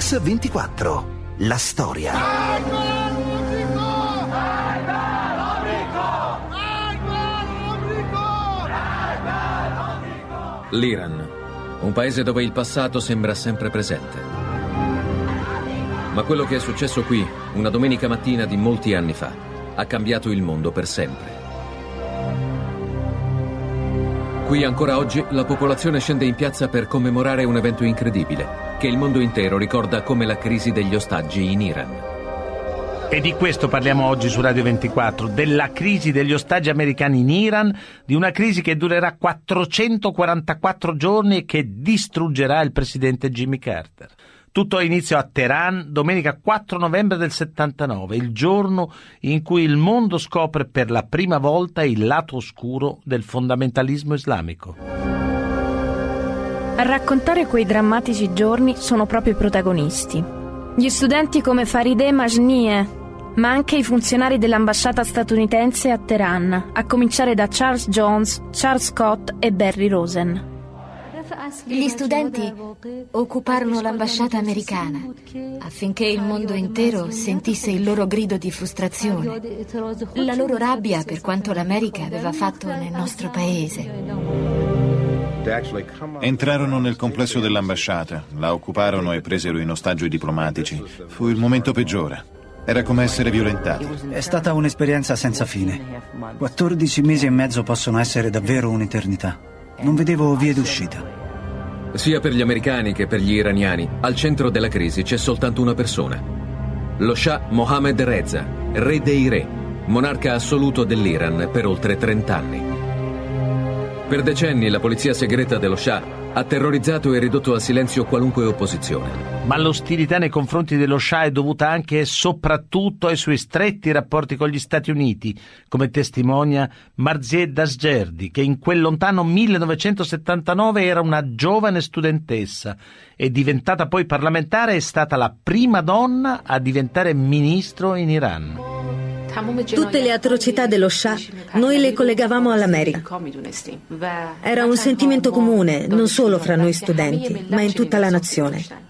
Mix24. La storia. L'Iran, un paese dove il passato sembra sempre presente. Ma quello che è successo qui, una domenica mattina di molti anni fa, ha cambiato il mondo per sempre. Qui ancora oggi la popolazione scende in piazza per commemorare un evento incredibile, che il mondo intero ricorda come la crisi degli ostaggi in Iran. E di questo parliamo oggi su Radio 24, della crisi degli ostaggi americani in Iran, di una crisi che durerà 444 giorni e che distruggerà il presidente Jimmy Carter. Tutto ha inizio a Teheran domenica 4 novembre del 79, il giorno in cui il mondo scopre per la prima volta il lato oscuro del fondamentalismo islamico. A raccontare quei drammatici giorni sono proprio i protagonisti. Gli studenti come Farideh Majnie, ma anche i funzionari dell'ambasciata statunitense a Teheran, a cominciare da Charles Jones, Charles Scott e Barry Rosen. Gli studenti occuparono l'ambasciata americana affinché il mondo intero sentisse il loro grido di frustrazione, la loro rabbia per quanto l'America aveva fatto nel nostro paese. Entrarono nel complesso dell'ambasciata, la occuparono e presero in ostaggio i diplomatici. Fu il momento peggiore. Era come essere violentati. È stata un'esperienza senza fine. 14 mesi e mezzo possono essere davvero un'eternità. Non vedevo vie d'uscita. Sia per gli americani che per gli iraniani, al centro della crisi c'è soltanto una persona. Lo Shah Mohammed Reza, re dei re, monarca assoluto dell'Iran per oltre 30 anni. Per decenni la polizia segreta dello Shah ha terrorizzato e ridotto al silenzio qualunque opposizione. Ma l'ostilità nei confronti dello Shah è dovuta anche e soprattutto ai suoi stretti rapporti con gli Stati Uniti, come testimonia Marzieh Dasgerdi, che in quel lontano 1979 era una giovane studentessa e diventata poi parlamentare è stata la prima donna a diventare ministro in Iran. Tutte le atrocità dello Shah noi le collegavamo all'America. Era un sentimento comune, non solo fra noi studenti, ma in tutta la nazione.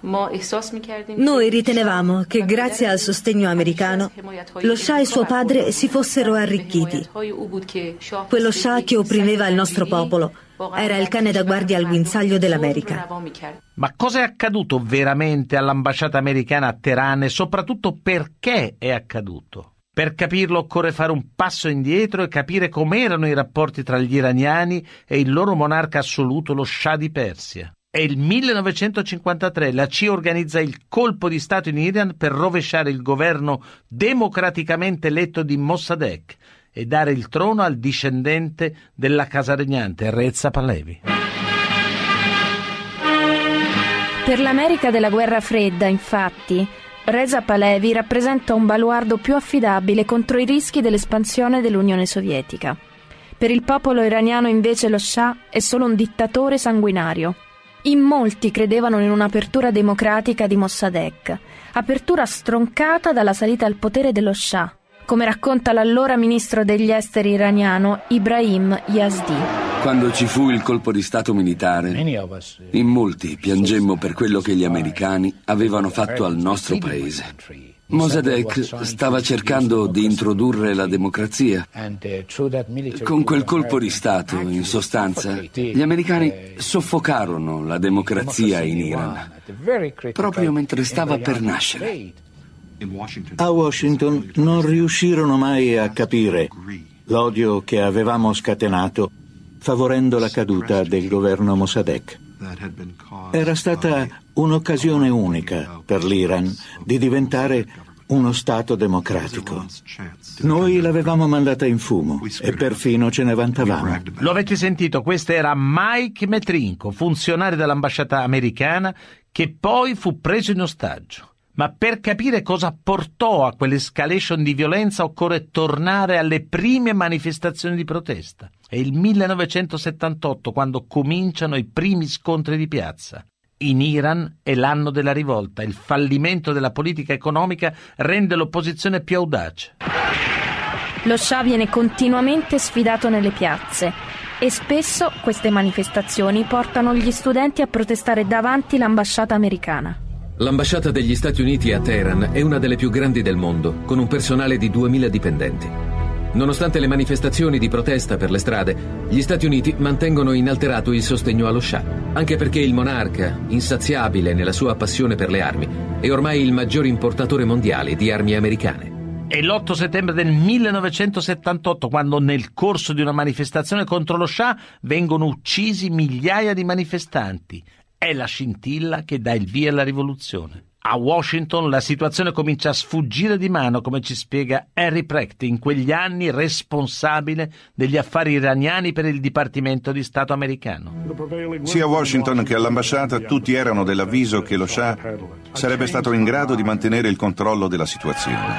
Noi ritenevamo che grazie al sostegno americano lo Shah e suo padre si fossero arricchiti. Quello Shah che opprimeva il nostro popolo era il cane da guardia al guinzaglio dell'America. Ma cosa è accaduto veramente all'ambasciata americana a Teheran e soprattutto perché è accaduto? Per capirlo occorre fare un passo indietro e capire com'erano i rapporti tra gli iraniani e il loro monarca assoluto, lo Shah di Persia. È il 1953, la CIA organizza il colpo di Stato in Iran per rovesciare il governo democraticamente eletto di Mossadegh e dare il trono al discendente della casa regnante, Reza Pahlavi. Per l'America della guerra fredda, infatti, Reza Pahlavi rappresenta un baluardo più affidabile contro i rischi dell'espansione dell'Unione Sovietica. Per il popolo iraniano invece lo Shah è solo un dittatore sanguinario. In molti credevano in un'apertura democratica di Mossadegh, apertura stroncata dalla salita al potere dello Shah, come racconta l'allora ministro degli esteri iraniano Ibrahim Yazdi. Quando ci fu il colpo di Stato militare, in molti piangemmo per quello che gli americani avevano fatto al nostro paese. Mossadegh stava cercando di introdurre la democrazia. Con quel colpo di Stato, in sostanza, gli americani soffocarono la democrazia in Iran, proprio mentre stava per nascere. A Washington non riuscirono mai a capire l'odio che avevamo scatenato favorendo la caduta del governo Mossadegh. Era stata un'occasione unica per l'Iran di diventare uno Stato democratico. Noi l'avevamo mandata in fumo e perfino ce ne vantavamo. Lo avete sentito, questo era Mike Metrinko, funzionario dell'ambasciata americana, che poi fu preso in ostaggio. Ma per capire cosa portò a quell'escalation di violenza occorre tornare alle prime manifestazioni di protesta. È il 1978 quando cominciano i primi scontri di piazza. In Iran è l'anno della rivolta, il fallimento della politica economica rende l'opposizione più audace. Lo Shah viene continuamente sfidato nelle piazze e spesso queste manifestazioni portano gli studenti a protestare davanti l'ambasciata americana. L'ambasciata degli Stati Uniti a Teheran è una delle più grandi del mondo, con un personale di 2000 dipendenti. Nonostante le manifestazioni di protesta per le strade, gli Stati Uniti mantengono inalterato il sostegno allo Shah, anche perché il monarca, insaziabile nella sua passione per le armi, è ormai il maggior importatore mondiale di armi americane. È l'8 settembre del 1978 quando nel corso di una manifestazione contro lo Shah vengono uccisi migliaia di manifestanti è la scintilla che dà il via alla rivoluzione. A Washington la situazione comincia a sfuggire di mano, come ci spiega Harry Precht, in quegli anni responsabile degli affari iraniani per il Dipartimento di Stato americano. Sia a Washington che all'ambasciata tutti erano dell'avviso che lo Shah sarebbe stato in grado di mantenere il controllo della situazione.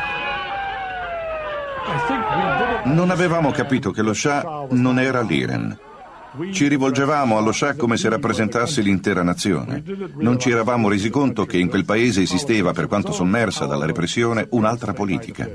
Non avevamo capito che lo Shah non era l'Iran ci rivolgevamo allo Shah come se rappresentasse l'intera nazione. Non ci eravamo resi conto che in quel paese esisteva, per quanto sommersa dalla repressione, un'altra politica.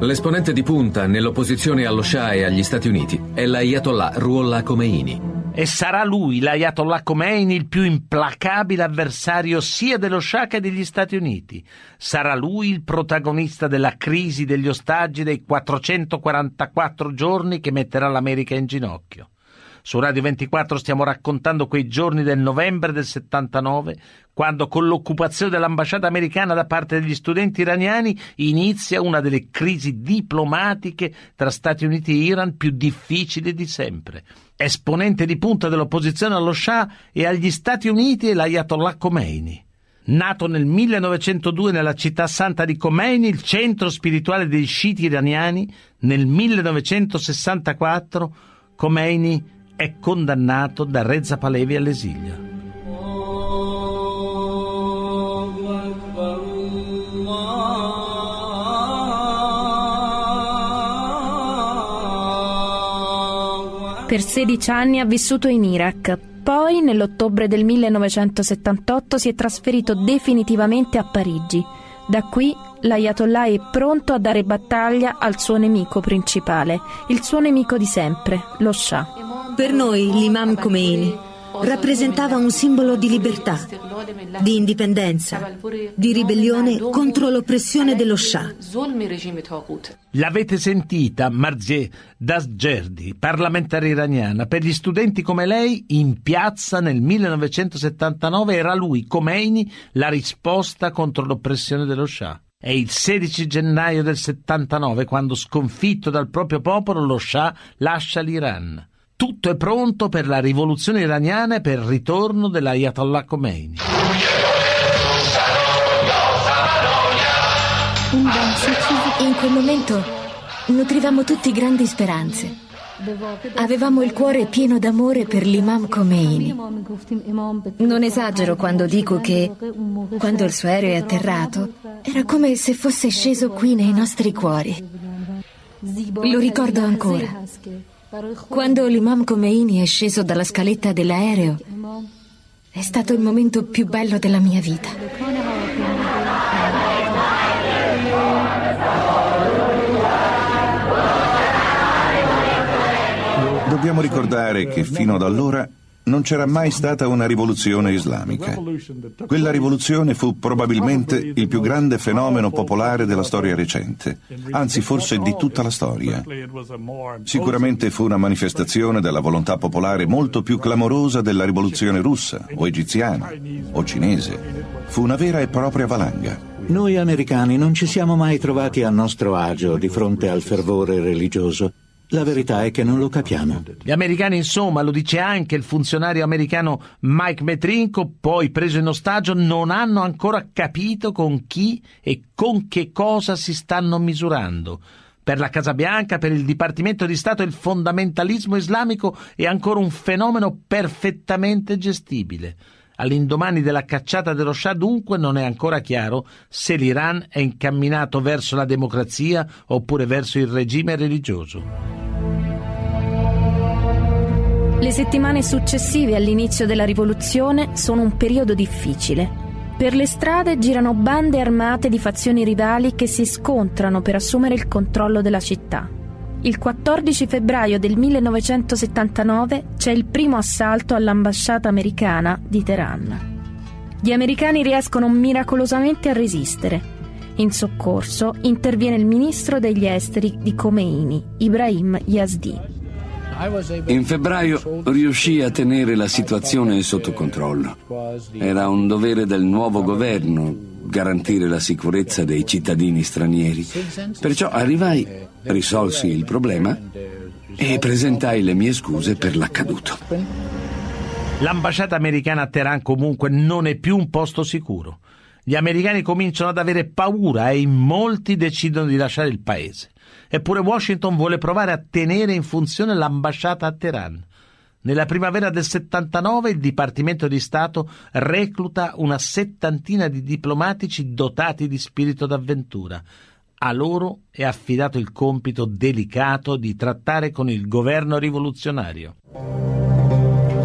L'esponente di punta nell'opposizione allo Shah e agli Stati Uniti è l'Ayatollah Ruhollah Khomeini. E sarà lui, l'Ayatollah Khomeini, il più implacabile avversario sia dello Shah che degli Stati Uniti. Sarà lui il protagonista della crisi degli ostaggi dei 444 giorni che metterà l'America in ginocchio. Su Radio 24 stiamo raccontando quei giorni del novembre del 79, quando con l'occupazione dell'ambasciata americana da parte degli studenti iraniani inizia una delle crisi diplomatiche tra Stati Uniti e Iran più difficili di sempre. Esponente di punta dell'opposizione allo Shah e agli Stati Uniti è l'Ayatollah Khomeini. Nato nel 1902 nella città santa di Khomeini, il centro spirituale dei sciiti iraniani, nel 1964 Khomeini è condannato da Reza Palevi all'esilio. Per 16 anni ha vissuto in Iraq, poi nell'ottobre del 1978 si è trasferito definitivamente a Parigi. Da qui l'Ayatollah è pronto a dare battaglia al suo nemico principale, il suo nemico di sempre, lo Shah. Per noi l'imam Khomeini rappresentava un simbolo di libertà, di indipendenza, di ribellione contro l'oppressione dello Shah. L'avete sentita, Marzieh Dasgerdi, parlamentare iraniana. Per gli studenti come lei, in piazza nel 1979 era lui, Khomeini, la risposta contro l'oppressione dello Shah. È il 16 gennaio del 79 quando, sconfitto dal proprio popolo, lo Shah lascia l'Iran. Tutto è pronto per la rivoluzione iraniana e per il ritorno dell'Ayatollah Khomeini. In quel momento nutrivamo tutti grandi speranze. Avevamo il cuore pieno d'amore per l'imam Khomeini. Non esagero quando dico che, quando il suo aereo è atterrato, era come se fosse sceso qui nei nostri cuori. Lo ricordo ancora. Quando l'imam Khomeini è sceso dalla scaletta dell'aereo, è stato il momento più bello della mia vita. Dobbiamo ricordare che fino ad allora non c'era mai stata una rivoluzione islamica. Quella rivoluzione fu probabilmente il più grande fenomeno popolare della storia recente, anzi forse di tutta la storia. Sicuramente fu una manifestazione della volontà popolare molto più clamorosa della rivoluzione russa o egiziana o cinese. Fu una vera e propria valanga. Noi americani non ci siamo mai trovati a nostro agio di fronte al fervore religioso. La verità è che non lo capiamo. Gli americani, insomma, lo dice anche il funzionario americano Mike Metrinko, poi preso in ostaggio, non hanno ancora capito con chi e con che cosa si stanno misurando. Per la Casa Bianca, per il Dipartimento di Stato, il fondamentalismo islamico è ancora un fenomeno perfettamente gestibile. All'indomani della cacciata dello Shah dunque non è ancora chiaro se l'Iran è incamminato verso la democrazia oppure verso il regime religioso. Le settimane successive all'inizio della rivoluzione sono un periodo difficile. Per le strade girano bande armate di fazioni rivali che si scontrano per assumere il controllo della città. Il 14 febbraio del 1979 c'è il primo assalto all'ambasciata americana di Teheran. Gli americani riescono miracolosamente a resistere. In soccorso interviene il ministro degli esteri di Khomeini, Ibrahim Yazdi. In febbraio riuscì a tenere la situazione sotto controllo. Era un dovere del nuovo governo garantire la sicurezza dei cittadini stranieri. Perciò arrivai, risolsi il problema e presentai le mie scuse per l'accaduto. L'ambasciata americana a Teheran comunque non è più un posto sicuro. Gli americani cominciano ad avere paura e in molti decidono di lasciare il paese. Eppure Washington vuole provare a tenere in funzione l'ambasciata a Teheran. Nella primavera del 79 il Dipartimento di Stato recluta una settantina di diplomatici dotati di spirito d'avventura. A loro è affidato il compito delicato di trattare con il governo rivoluzionario.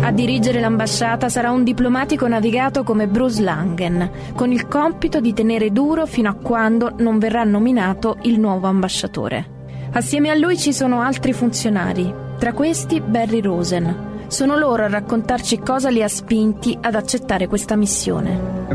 A dirigere l'ambasciata sarà un diplomatico navigato come Bruce Langen, con il compito di tenere duro fino a quando non verrà nominato il nuovo ambasciatore. Assieme a lui ci sono altri funzionari, tra questi Barry Rosen. Sono loro a raccontarci cosa li ha spinti ad accettare questa missione.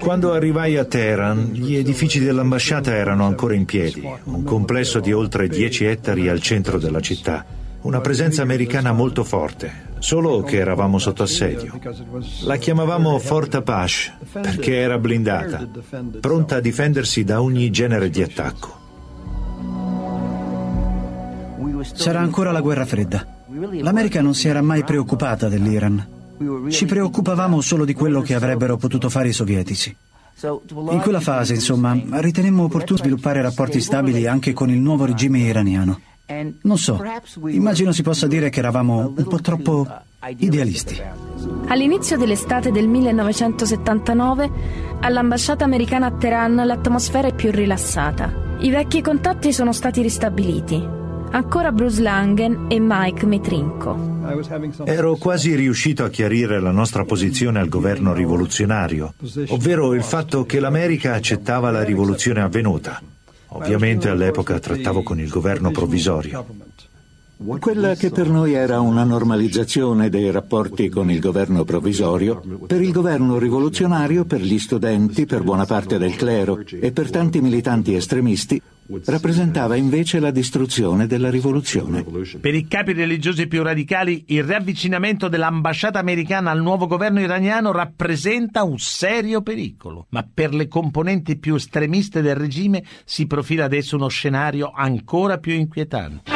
Quando arrivai a Teheran, gli edifici dell'ambasciata erano ancora in piedi, un complesso di oltre 10 ettari al centro della città, una presenza americana molto forte, solo che eravamo sotto assedio. La chiamavamo Fort Apache perché era blindata, pronta a difendersi da ogni genere di attacco. C'era ancora la guerra fredda. L'America non si era mai preoccupata dell'Iran. Ci preoccupavamo solo di quello che avrebbero potuto fare i sovietici. In quella fase, insomma, ritenemmo opportuno sviluppare rapporti stabili anche con il nuovo regime iraniano. Non so, immagino si possa dire che eravamo un po' troppo idealisti. All'inizio dell'estate del 1979, all'ambasciata americana a Teheran l'atmosfera è più rilassata. I vecchi contatti sono stati ristabiliti. Ancora Bruce Langen e Mike Metrinko. Ero quasi riuscito a chiarire la nostra posizione al governo rivoluzionario, ovvero il fatto che l'America accettava la rivoluzione avvenuta. Ovviamente all'epoca trattavo con il governo provvisorio. Quella che per noi era una normalizzazione dei rapporti con il governo provvisorio, per il governo rivoluzionario, per gli studenti, per buona parte del clero e per tanti militanti estremisti, rappresentava invece la distruzione della rivoluzione. Per i capi religiosi più radicali, il riavvicinamento dell'ambasciata americana al nuovo governo iraniano rappresenta un serio pericolo, ma per le componenti più estremiste del regime si profila adesso uno scenario ancora più inquietante.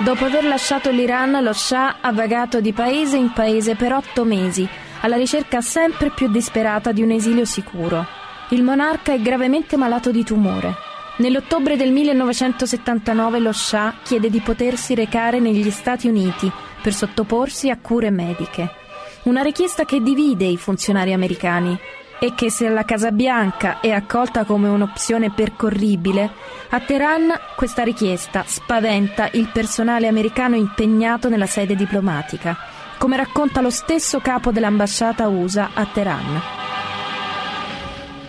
Dopo aver lasciato l'Iran, lo Shah ha vagato di paese in paese per otto mesi, alla ricerca sempre più disperata di un esilio sicuro. Il monarca è gravemente malato di tumore. Nell'ottobre del 1979 lo Shah chiede di potersi recare negli Stati Uniti per sottoporsi a cure mediche. Una richiesta che divide i funzionari americani e che se la Casa Bianca è accolta come un'opzione percorribile, a Teheran questa richiesta spaventa il personale americano impegnato nella sede diplomatica, come racconta lo stesso capo dell'ambasciata USA a Teheran.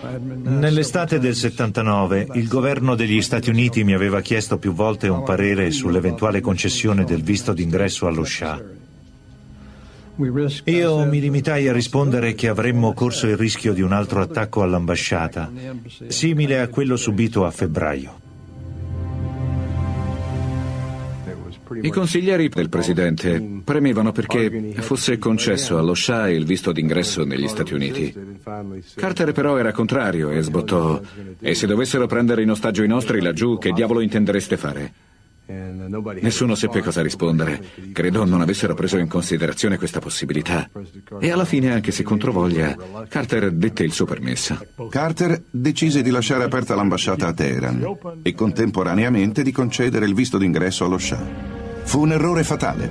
Nell'estate del 79 il governo degli Stati Uniti mi aveva chiesto più volte un parere sull'eventuale concessione del visto d'ingresso allo Shah. Io mi limitai a rispondere che avremmo corso il rischio di un altro attacco all'ambasciata, simile a quello subito a febbraio. I consiglieri del presidente premevano perché fosse concesso allo Shah il visto d'ingresso negli Stati Uniti. Carter però era contrario e sbottò: E se dovessero prendere in ostaggio i nostri laggiù, che diavolo intendereste fare? Nessuno seppe cosa rispondere. Credo non avessero preso in considerazione questa possibilità. E alla fine, anche se controvoglia, Carter dette il suo permesso. Carter decise di lasciare aperta l'ambasciata a Teheran e contemporaneamente di concedere il visto d'ingresso allo Shah. Fu un errore fatale.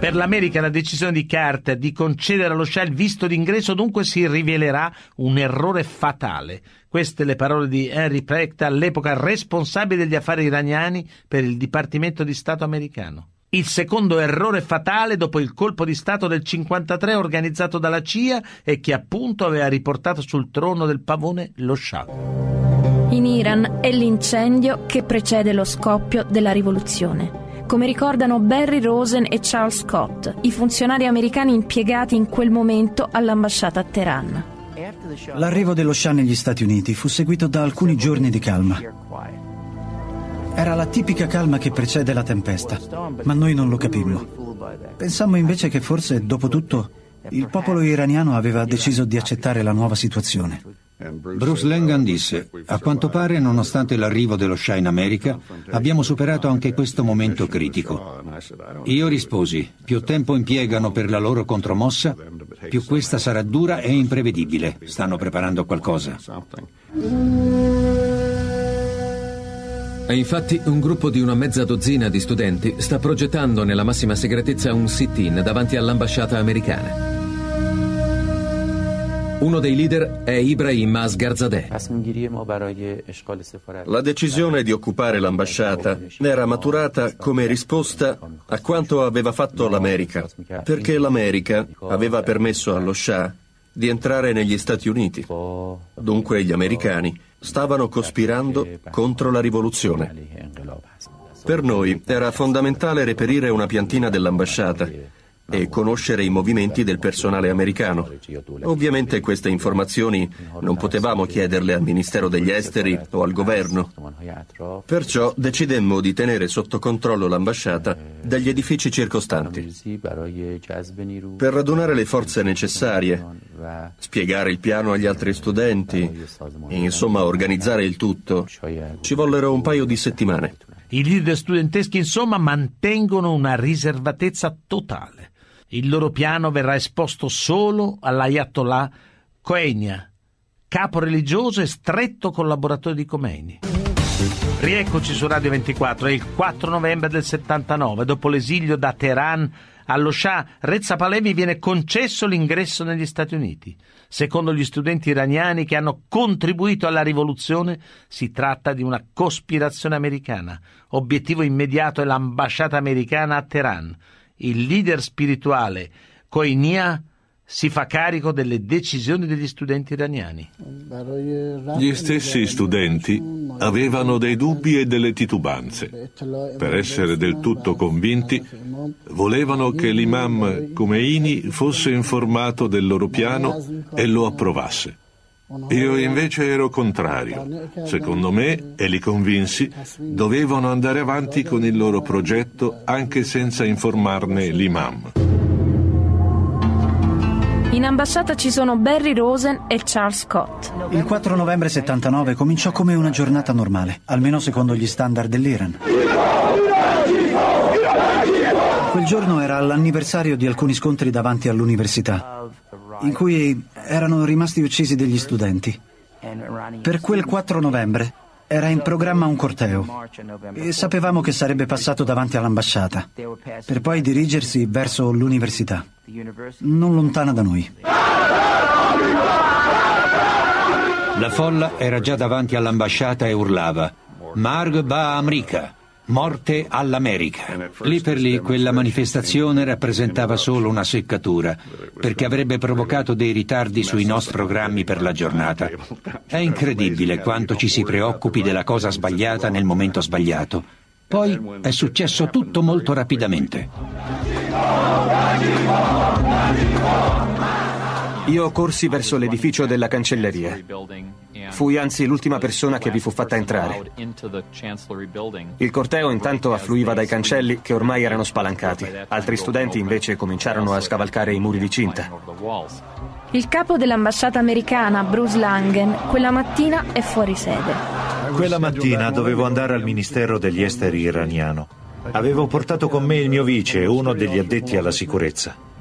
Per l'America la decisione di Carter di concedere allo Shah il visto d'ingresso dunque si rivelerà un errore fatale. Queste le parole di Henry Precht, all'epoca responsabile degli affari iraniani per il Dipartimento di Stato americano. Il secondo errore fatale dopo il colpo di Stato del 53 organizzato dalla CIA e che appunto aveva riportato sul trono del pavone lo Shah. In Iran è l'incendio che precede lo scoppio della rivoluzione come ricordano Barry Rosen e Charles Scott, i funzionari americani impiegati in quel momento all'ambasciata a Teheran. L'arrivo dello Shah negli Stati Uniti fu seguito da alcuni giorni di calma. Era la tipica calma che precede la tempesta, ma noi non lo capimmo. Pensammo invece che forse, dopo tutto, il popolo iraniano aveva deciso di accettare la nuova situazione. Bruce Langan disse, a quanto pare, nonostante l'arrivo dello Shah in America, abbiamo superato anche questo momento critico. Io risposi, più tempo impiegano per la loro contromossa, più questa sarà dura e imprevedibile. Stanno preparando qualcosa. E infatti un gruppo di una mezza dozzina di studenti sta progettando nella massima segretezza un sit-in davanti all'ambasciata americana. Uno dei leader è Ibrahim Asgarzadeh. La decisione di occupare l'ambasciata era maturata come risposta a quanto aveva fatto l'America, perché l'America aveva permesso allo Shah di entrare negli Stati Uniti. Dunque gli americani stavano cospirando contro la rivoluzione. Per noi era fondamentale reperire una piantina dell'ambasciata e conoscere i movimenti del personale americano. Ovviamente queste informazioni non potevamo chiederle al Ministero degli Esteri o al governo. Perciò decidemmo di tenere sotto controllo l'ambasciata dagli edifici circostanti. Per radunare le forze necessarie, spiegare il piano agli altri studenti, insomma organizzare il tutto, ci vollero un paio di settimane. I leader studenteschi, insomma, mantengono una riservatezza totale. Il loro piano verrà esposto solo all'Ayatollah Khomeini, capo religioso e stretto collaboratore di Khomeini. Rieccoci su Radio 24, è il 4 novembre del 79, dopo l'esilio da Teheran allo Shah Reza Pahlavi viene concesso l'ingresso negli Stati Uniti. Secondo gli studenti iraniani che hanno contribuito alla rivoluzione, si tratta di una cospirazione americana. Obiettivo immediato è l'ambasciata americana a Teheran il leader spirituale Koinia si fa carico delle decisioni degli studenti iraniani. Gli stessi studenti avevano dei dubbi e delle titubanze. Per essere del tutto convinti, volevano che l'imam Khomeini fosse informato del loro piano e lo approvasse. Io invece ero contrario. Secondo me, e li convinsi, dovevano andare avanti con il loro progetto anche senza informarne l'imam. In ambasciata ci sono Barry Rosen e Charles Scott. Il 4 novembre 79 cominciò come una giornata normale, almeno secondo gli standard dell'Iran. Quel giorno era l'anniversario di alcuni scontri davanti all'università in cui erano rimasti uccisi degli studenti. Per quel 4 novembre era in programma un corteo e sapevamo che sarebbe passato davanti all'ambasciata, per poi dirigersi verso l'università, non lontana da noi. La folla era già davanti all'ambasciata e urlava Marg Ba Amrika. Morte all'America. Lì per lì quella manifestazione rappresentava solo una seccatura, perché avrebbe provocato dei ritardi sui nostri programmi per la giornata. È incredibile quanto ci si preoccupi della cosa sbagliata nel momento sbagliato. Poi è successo tutto molto rapidamente. Io corsi verso l'edificio della cancelleria. Fui anzi l'ultima persona che vi fu fatta entrare. Il corteo intanto affluiva dai cancelli che ormai erano spalancati. Altri studenti invece cominciarono a scavalcare i muri di cinta. Il capo dell'ambasciata americana, Bruce Langen, quella mattina è fuori sede. Quella mattina dovevo andare al Ministero degli Esteri iraniano. Avevo portato con me il mio vice, uno degli addetti alla sicurezza.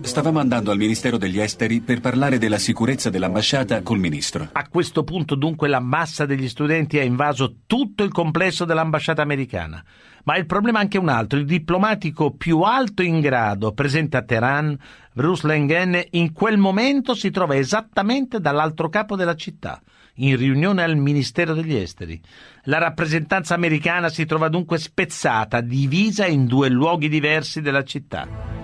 Stavamo andando al Ministero degli Esteri per parlare della sicurezza dell'ambasciata col ministro. A questo punto dunque la massa degli studenti ha invaso tutto il complesso dell'ambasciata americana. Ma il problema è anche un altro. Il diplomatico più alto in grado presente a Teheran, Bruce Lengen, in quel momento si trova esattamente dall'altro capo della città, in riunione al Ministero degli Esteri. La rappresentanza americana si trova dunque spezzata, divisa in due luoghi diversi della città.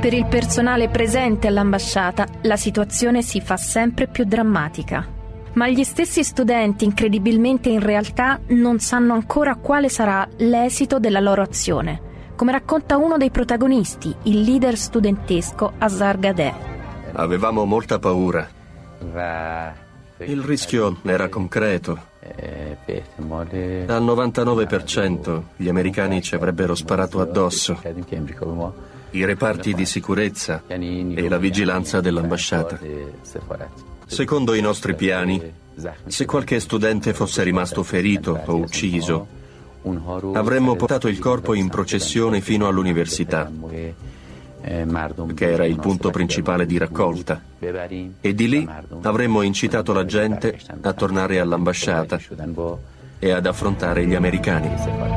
Per il personale presente all'ambasciata la situazione si fa sempre più drammatica. Ma gli stessi studenti, incredibilmente in realtà, non sanno ancora quale sarà l'esito della loro azione, come racconta uno dei protagonisti, il leader studentesco Azar Gadeh. Avevamo molta paura. Il rischio era concreto. Al 99% gli americani ci avrebbero sparato addosso. I reparti di sicurezza e la vigilanza dell'ambasciata. Secondo i nostri piani, se qualche studente fosse rimasto ferito o ucciso, avremmo portato il corpo in processione fino all'università, che era il punto principale di raccolta, e di lì avremmo incitato la gente a tornare all'ambasciata e ad affrontare gli americani.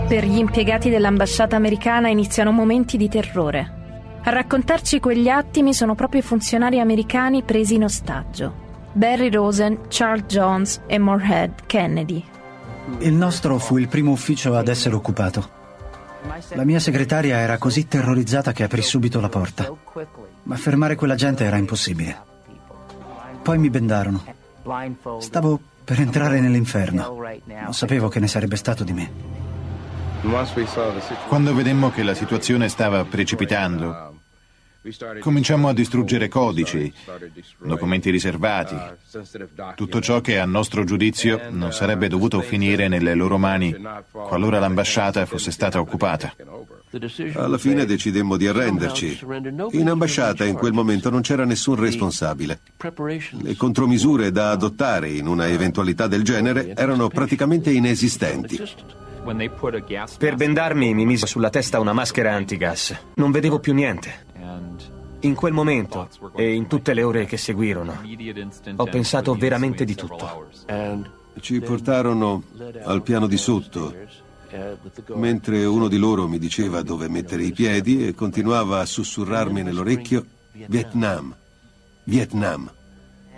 Per gli impiegati dell'ambasciata americana iniziano momenti di terrore. A raccontarci quegli attimi sono proprio i funzionari americani presi in ostaggio. Barry Rosen, Charles Jones e Moorhead Kennedy. Il nostro fu il primo ufficio ad essere occupato. La mia segretaria era così terrorizzata che aprì subito la porta. Ma fermare quella gente era impossibile. Poi mi bendarono. Stavo per entrare nell'inferno. Non sapevo che ne sarebbe stato di me. Quando vedemmo che la situazione stava precipitando, Cominciammo a distruggere codici, documenti riservati, tutto ciò che a nostro giudizio non sarebbe dovuto finire nelle loro mani qualora l'ambasciata fosse stata occupata. Alla fine decidemmo di arrenderci. In ambasciata in quel momento non c'era nessun responsabile. Le contromisure da adottare in una eventualità del genere erano praticamente inesistenti. Per bendarmi mi mise sulla testa una maschera antigas. Non vedevo più niente. In quel momento e in tutte le ore che seguirono, ho pensato veramente di tutto. Ci portarono al piano di sotto, mentre uno di loro mi diceva dove mettere i piedi e continuava a sussurrarmi nell'orecchio Vietnam, Vietnam.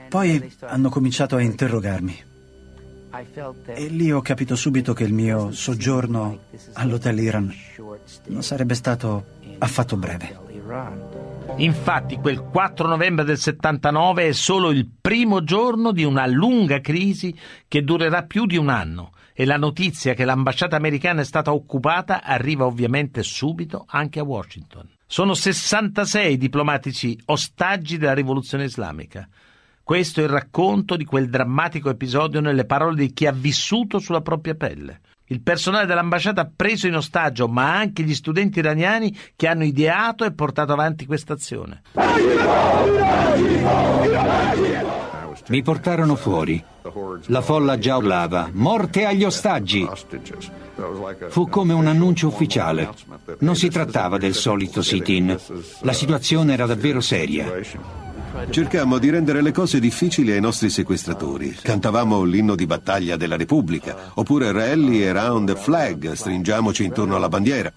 Poi hanno cominciato a interrogarmi. E lì ho capito subito che il mio soggiorno all'Hotel Iran non sarebbe stato affatto breve. Infatti quel 4 novembre del 79 è solo il primo giorno di una lunga crisi che durerà più di un anno e la notizia che l'ambasciata americana è stata occupata arriva ovviamente subito anche a Washington. Sono 66 diplomatici ostaggi della rivoluzione islamica. Questo è il racconto di quel drammatico episodio nelle parole di chi ha vissuto sulla propria pelle. Il personale dell'ambasciata ha preso in ostaggio, ma anche gli studenti iraniani che hanno ideato e portato avanti questa azione. Mi portarono fuori. La folla già urlava: Morte agli ostaggi! Fu come un annuncio ufficiale. Non si trattava del solito sit-in. La situazione era davvero seria. Cercammo di rendere le cose difficili ai nostri sequestratori. Cantavamo l'inno di battaglia della Repubblica, oppure Rally Around the Flag, stringiamoci intorno alla bandiera.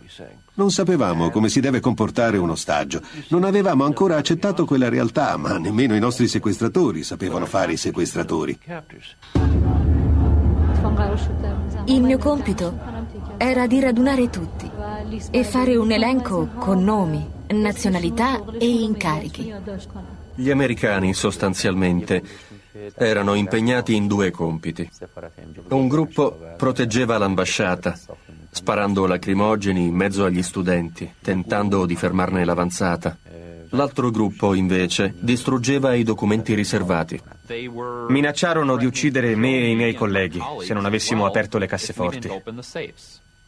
Non sapevamo come si deve comportare un ostaggio. Non avevamo ancora accettato quella realtà, ma nemmeno i nostri sequestratori sapevano fare i sequestratori. Il mio compito era di radunare tutti e fare un elenco con nomi, nazionalità e incarichi. Gli americani sostanzialmente erano impegnati in due compiti. Un gruppo proteggeva l'ambasciata, sparando lacrimogeni in mezzo agli studenti, tentando di fermarne l'avanzata. L'altro gruppo, invece, distruggeva i documenti riservati. Minacciarono di uccidere me e i miei colleghi se non avessimo aperto le casseforti.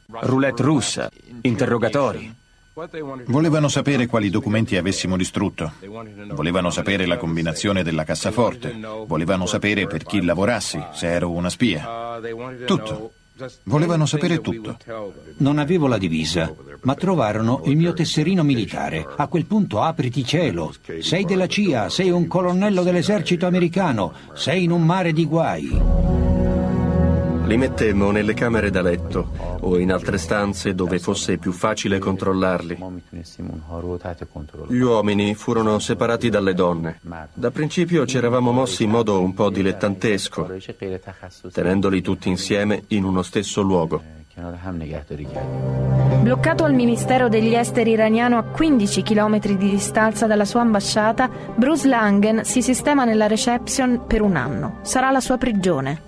Roulette russa, interrogatori. Volevano sapere quali documenti avessimo distrutto. Volevano sapere la combinazione della cassaforte. Volevano sapere per chi lavorassi, se ero una spia. Tutto. Volevano sapere tutto. Non avevo la divisa, ma trovarono il mio tesserino militare. A quel punto apriti cielo. Sei della CIA, sei un colonnello dell'esercito americano, sei in un mare di guai. Li mettemmo nelle camere da letto o in altre stanze dove fosse più facile controllarli. Gli uomini furono separati dalle donne. Da principio ci eravamo mossi in modo un po' dilettantesco, tenendoli tutti insieme in uno stesso luogo. Bloccato al Ministero degli Esteri iraniano a 15 km di distanza dalla sua ambasciata, Bruce Langen si sistema nella reception per un anno. Sarà la sua prigione.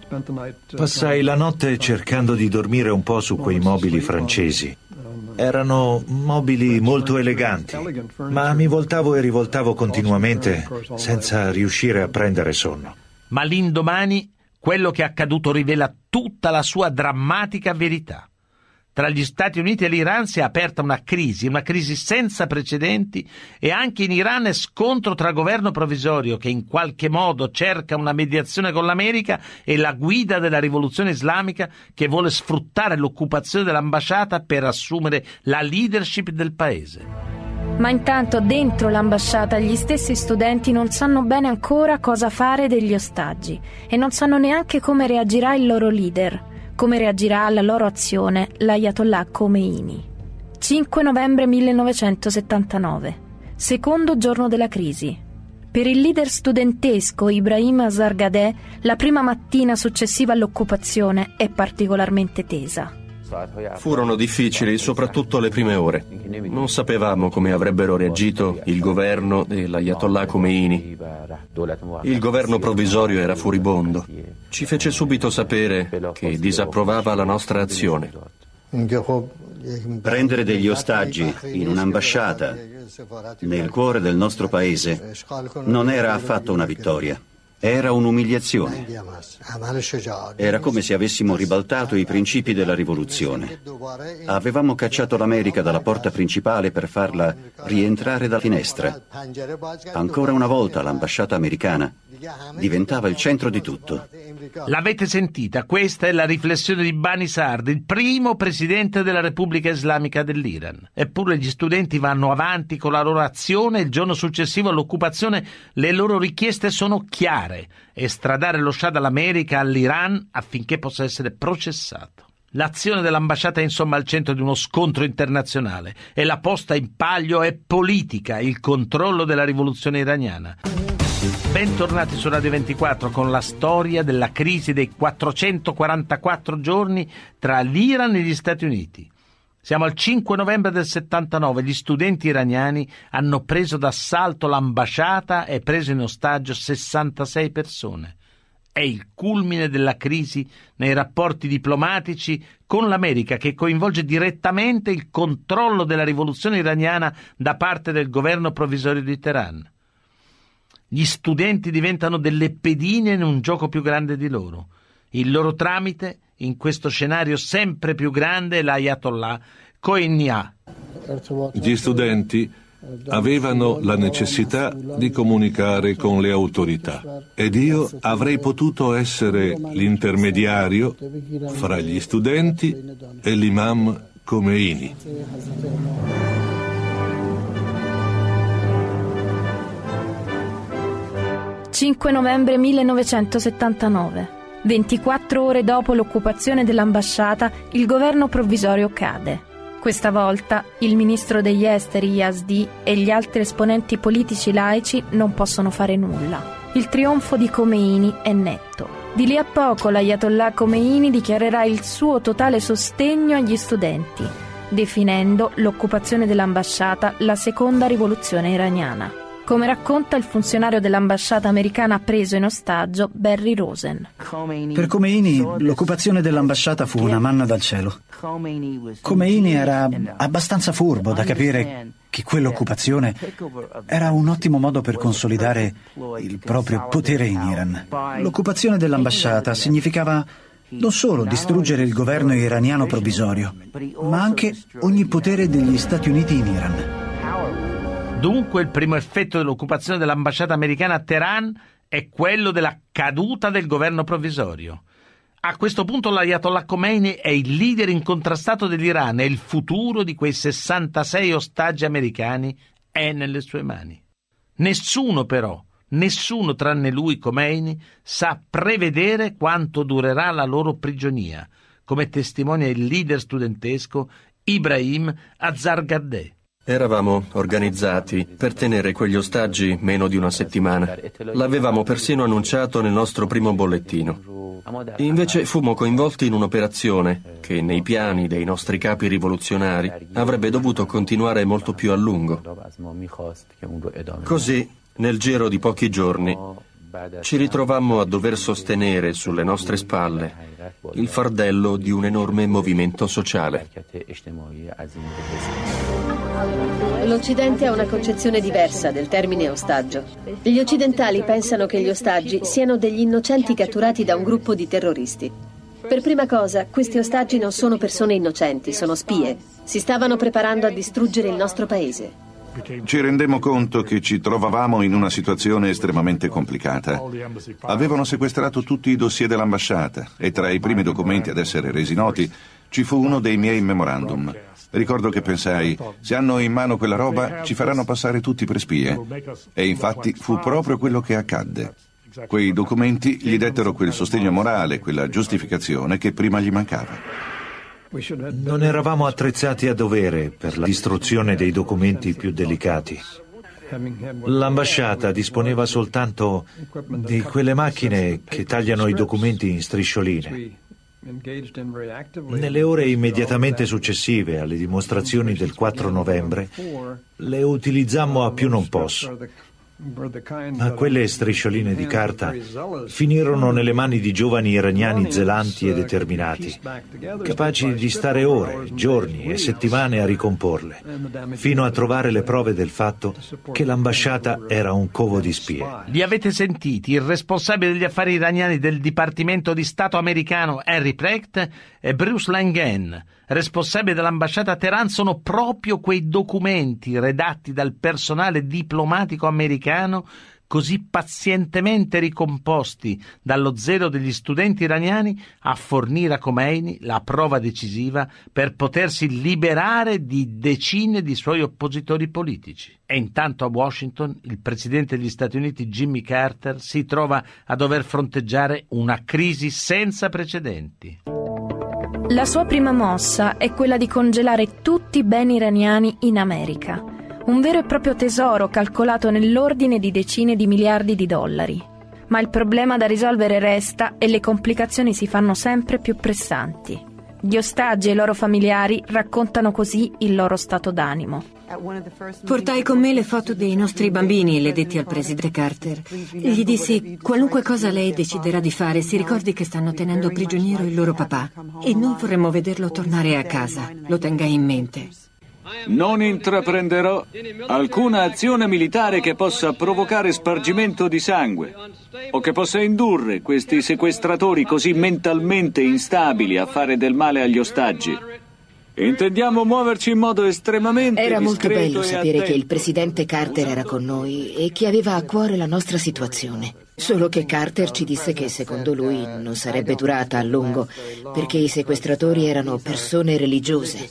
Passai la notte cercando di dormire un po' su quei mobili francesi. Erano mobili molto eleganti, ma mi voltavo e rivoltavo continuamente senza riuscire a prendere sonno. Ma l'indomani quello che è accaduto rivela tutta la sua drammatica verità. Tra gli Stati Uniti e l'Iran si è aperta una crisi, una crisi senza precedenti e anche in Iran è scontro tra governo provvisorio che in qualche modo cerca una mediazione con l'America e la guida della rivoluzione islamica che vuole sfruttare l'occupazione dell'ambasciata per assumere la leadership del paese. Ma intanto dentro l'ambasciata gli stessi studenti non sanno bene ancora cosa fare degli ostaggi e non sanno neanche come reagirà il loro leader come reagirà alla loro azione l'Ayatollah Khomeini. 5 novembre 1979, secondo giorno della crisi. Per il leader studentesco Ibrahim Azargadeh, la prima mattina successiva all'occupazione è particolarmente tesa. Furono difficili, soprattutto le prime ore. Non sapevamo come avrebbero reagito il governo e l'Ayatollah Khomeini. Il governo provvisorio era furibondo. Ci fece subito sapere che disapprovava la nostra azione. Prendere degli ostaggi in un'ambasciata nel cuore del nostro paese non era affatto una vittoria. Era un'umiliazione. Era come se avessimo ribaltato i principi della rivoluzione. Avevamo cacciato l'America dalla porta principale per farla rientrare dalla finestra. Ancora una volta l'ambasciata americana diventava il centro di tutto. L'avete sentita? Questa è la riflessione di Bani Sard, il primo presidente della Repubblica Islamica dell'Iran. Eppure gli studenti vanno avanti con la loro azione e il giorno successivo all'occupazione le loro richieste sono chiare: estradare lo Shah dall'America all'Iran affinché possa essere processato. L'azione dell'ambasciata è insomma al centro di uno scontro internazionale e la posta in palio è politica, il controllo della rivoluzione iraniana. Bentornati su Radio 24 con la storia della crisi dei 444 giorni tra l'Iran e gli Stati Uniti. Siamo al 5 novembre del 79, gli studenti iraniani hanno preso d'assalto l'ambasciata e preso in ostaggio 66 persone. È il culmine della crisi nei rapporti diplomatici con l'America che coinvolge direttamente il controllo della rivoluzione iraniana da parte del governo provvisorio di Teheran. Gli studenti diventano delle pedine in un gioco più grande di loro. Il loro tramite, in questo scenario sempre più grande, l'Ayatollah Khomeini. Gli studenti avevano la necessità di comunicare con le autorità ed io avrei potuto essere l'intermediario fra gli studenti e l'imam Khomeini. 5 novembre 1979. 24 ore dopo l'occupazione dell'ambasciata, il governo provvisorio cade. Questa volta il ministro degli esteri Yazdi e gli altri esponenti politici laici non possono fare nulla. Il trionfo di Khomeini è netto. Di lì a poco l'Ayatollah Khomeini dichiarerà il suo totale sostegno agli studenti, definendo l'occupazione dell'ambasciata la seconda rivoluzione iraniana come racconta il funzionario dell'ambasciata americana preso in ostaggio Barry Rosen. Per Khomeini l'occupazione dell'ambasciata fu una manna dal cielo. Khomeini era abbastanza furbo da capire che quell'occupazione era un ottimo modo per consolidare il proprio potere in Iran. L'occupazione dell'ambasciata significava non solo distruggere il governo iraniano provvisorio, ma anche ogni potere degli Stati Uniti in Iran. Dunque il primo effetto dell'occupazione dell'ambasciata americana a Teheran è quello della caduta del governo provvisorio. A questo punto l'Ayatollah Khomeini è il leader incontrastato dell'Iran e il futuro di quei 66 ostaggi americani è nelle sue mani. Nessuno però, nessuno tranne lui Khomeini sa prevedere quanto durerà la loro prigionia, come testimonia il leader studentesco Ibrahim Azargadeh. Eravamo organizzati per tenere quegli ostaggi meno di una settimana. L'avevamo persino annunciato nel nostro primo bollettino. Invece fummo coinvolti in un'operazione che nei piani dei nostri capi rivoluzionari avrebbe dovuto continuare molto più a lungo. Così, nel giro di pochi giorni, ci ritrovammo a dover sostenere sulle nostre spalle il fardello di un enorme movimento sociale. L'Occidente ha una concezione diversa del termine ostaggio. Gli occidentali pensano che gli ostaggi siano degli innocenti catturati da un gruppo di terroristi. Per prima cosa, questi ostaggi non sono persone innocenti, sono spie. Si stavano preparando a distruggere il nostro paese. Ci rendemmo conto che ci trovavamo in una situazione estremamente complicata. Avevano sequestrato tutti i dossier dell'ambasciata e tra i primi documenti ad essere resi noti ci fu uno dei miei memorandum. Ricordo che pensai, se hanno in mano quella roba ci faranno passare tutti per spie. E infatti fu proprio quello che accadde. Quei documenti gli dettero quel sostegno morale, quella giustificazione che prima gli mancava. Non eravamo attrezzati a dovere per la distruzione dei documenti più delicati. L'ambasciata disponeva soltanto di quelle macchine che tagliano i documenti in striscioline. Nelle ore immediatamente successive alle dimostrazioni del 4 novembre le utilizzammo a più non posso. Ma quelle striscioline di carta finirono nelle mani di giovani iraniani zelanti e determinati, capaci di stare ore, giorni e settimane a ricomporle, fino a trovare le prove del fatto che l'ambasciata era un covo di spie. Li avete sentiti? Il responsabile degli affari iraniani del Dipartimento di Stato americano Henry Precht e Bruce Langen responsabili dell'ambasciata a Teheran sono proprio quei documenti redatti dal personale diplomatico americano così pazientemente ricomposti dallo zelo degli studenti iraniani a fornire a Khomeini la prova decisiva per potersi liberare di decine di suoi oppositori politici. E intanto a Washington il presidente degli Stati Uniti Jimmy Carter si trova a dover fronteggiare una crisi senza precedenti. La sua prima mossa è quella di congelare tutti i beni iraniani in America, un vero e proprio tesoro calcolato nell'ordine di decine di miliardi di dollari. Ma il problema da risolvere resta e le complicazioni si fanno sempre più pressanti. Gli ostaggi e i loro familiari raccontano così il loro stato d'animo. Portai con me le foto dei nostri bambini, le detti al presidente Carter. Gli dissi, qualunque cosa lei deciderà di fare, si ricordi che stanno tenendo prigioniero il loro papà e non vorremmo vederlo tornare a casa. Lo tenga in mente. Non intraprenderò alcuna azione militare che possa provocare spargimento di sangue o che possa indurre questi sequestratori così mentalmente instabili a fare del male agli ostaggi. Intendiamo muoverci in modo estremamente Era molto bello sapere che il presidente Carter era con noi e che aveva a cuore la nostra situazione. Solo che Carter ci disse che secondo lui non sarebbe durata a lungo perché i sequestratori erano persone religiose.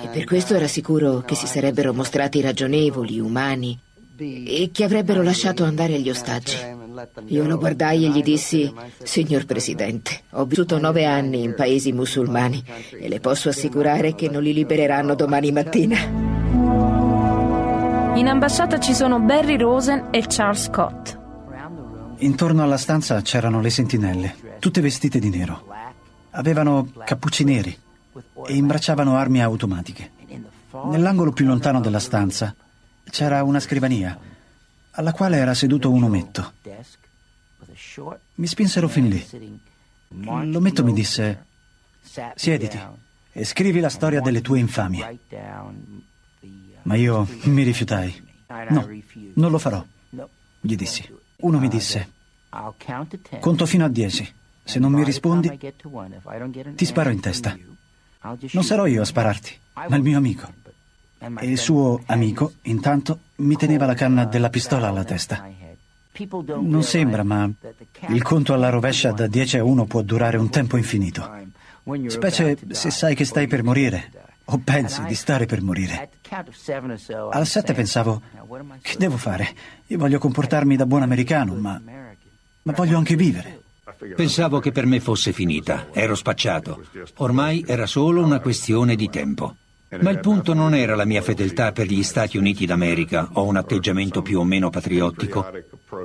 E per questo era sicuro che si sarebbero mostrati ragionevoli, umani e che avrebbero lasciato andare gli ostaggi. Io lo guardai e gli dissi, signor Presidente, ho vissuto nove anni in paesi musulmani e le posso assicurare che non li libereranno domani mattina. In ambasciata ci sono Barry Rosen e Charles Scott. Intorno alla stanza c'erano le sentinelle, tutte vestite di nero. Avevano cappucci neri e imbracciavano armi automatiche. Nell'angolo più lontano della stanza c'era una scrivania alla quale era seduto un ometto. Mi spinsero fin lì. L'ometto mi disse, siediti e scrivi la storia delle tue infamie. Ma io mi rifiutai. No, non lo farò, gli dissi. Uno mi disse, conto fino a dieci. Se non mi rispondi, ti sparo in testa. Non sarò io a spararti, ma il mio amico. E il suo amico, intanto, mi teneva la canna della pistola alla testa. Non sembra, ma il conto alla rovescia da 10 a 1 può durare un tempo infinito. Specie se sai che stai per morire, o pensi di stare per morire. Al 7 pensavo, che devo fare? Io voglio comportarmi da buon americano, ma, ma voglio anche vivere. Pensavo che per me fosse finita, ero spacciato. Ormai era solo una questione di tempo. Ma il punto non era la mia fedeltà per gli Stati Uniti d'America o un atteggiamento più o meno patriottico.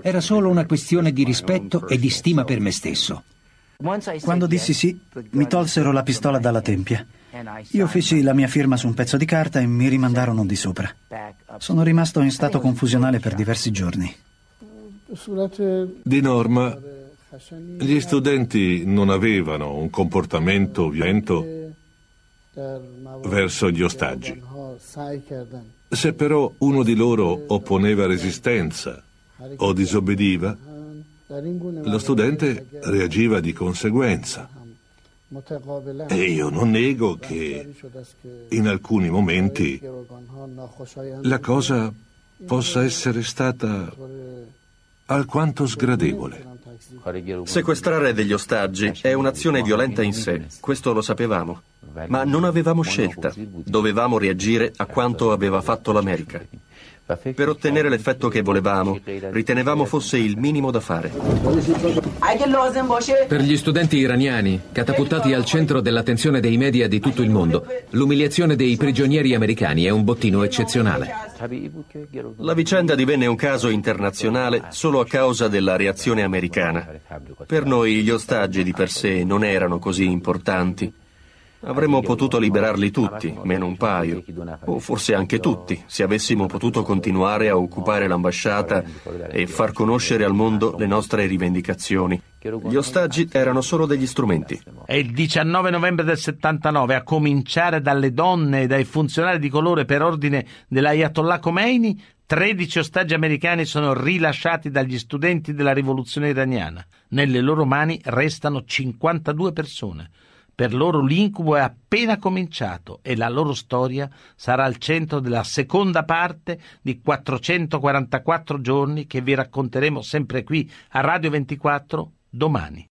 Era solo una questione di rispetto e di stima per me stesso. Quando dissi sì, mi tolsero la pistola dalla tempia. Io feci la mia firma su un pezzo di carta e mi rimandarono di sopra. Sono rimasto in stato confusionale per diversi giorni. Di norma, gli studenti non avevano un comportamento violento verso gli ostaggi. Se però uno di loro opponeva resistenza o disobbediva, lo studente reagiva di conseguenza. E io non nego che in alcuni momenti la cosa possa essere stata alquanto sgradevole. Sequestrare degli ostaggi è un'azione violenta in sé, questo lo sapevamo, ma non avevamo scelta, dovevamo reagire a quanto aveva fatto l'America. Per ottenere l'effetto che volevamo, ritenevamo fosse il minimo da fare. Per gli studenti iraniani, catapultati al centro dell'attenzione dei media di tutto il mondo, l'umiliazione dei prigionieri americani è un bottino eccezionale. La vicenda divenne un caso internazionale solo a causa della reazione americana. Per noi gli ostaggi di per sé non erano così importanti. Avremmo potuto liberarli tutti, meno un paio, o forse anche tutti, se avessimo potuto continuare a occupare l'ambasciata e far conoscere al mondo le nostre rivendicazioni. Gli ostaggi erano solo degli strumenti. È il 19 novembre del 79, a cominciare dalle donne e dai funzionari di colore per ordine dell'Ayatollah Khomeini, 13 ostaggi americani sono rilasciati dagli studenti della rivoluzione iraniana. Nelle loro mani restano 52 persone. Per loro l'incubo è appena cominciato e la loro storia sarà al centro della seconda parte di 444 giorni che vi racconteremo sempre qui a Radio 24 domani.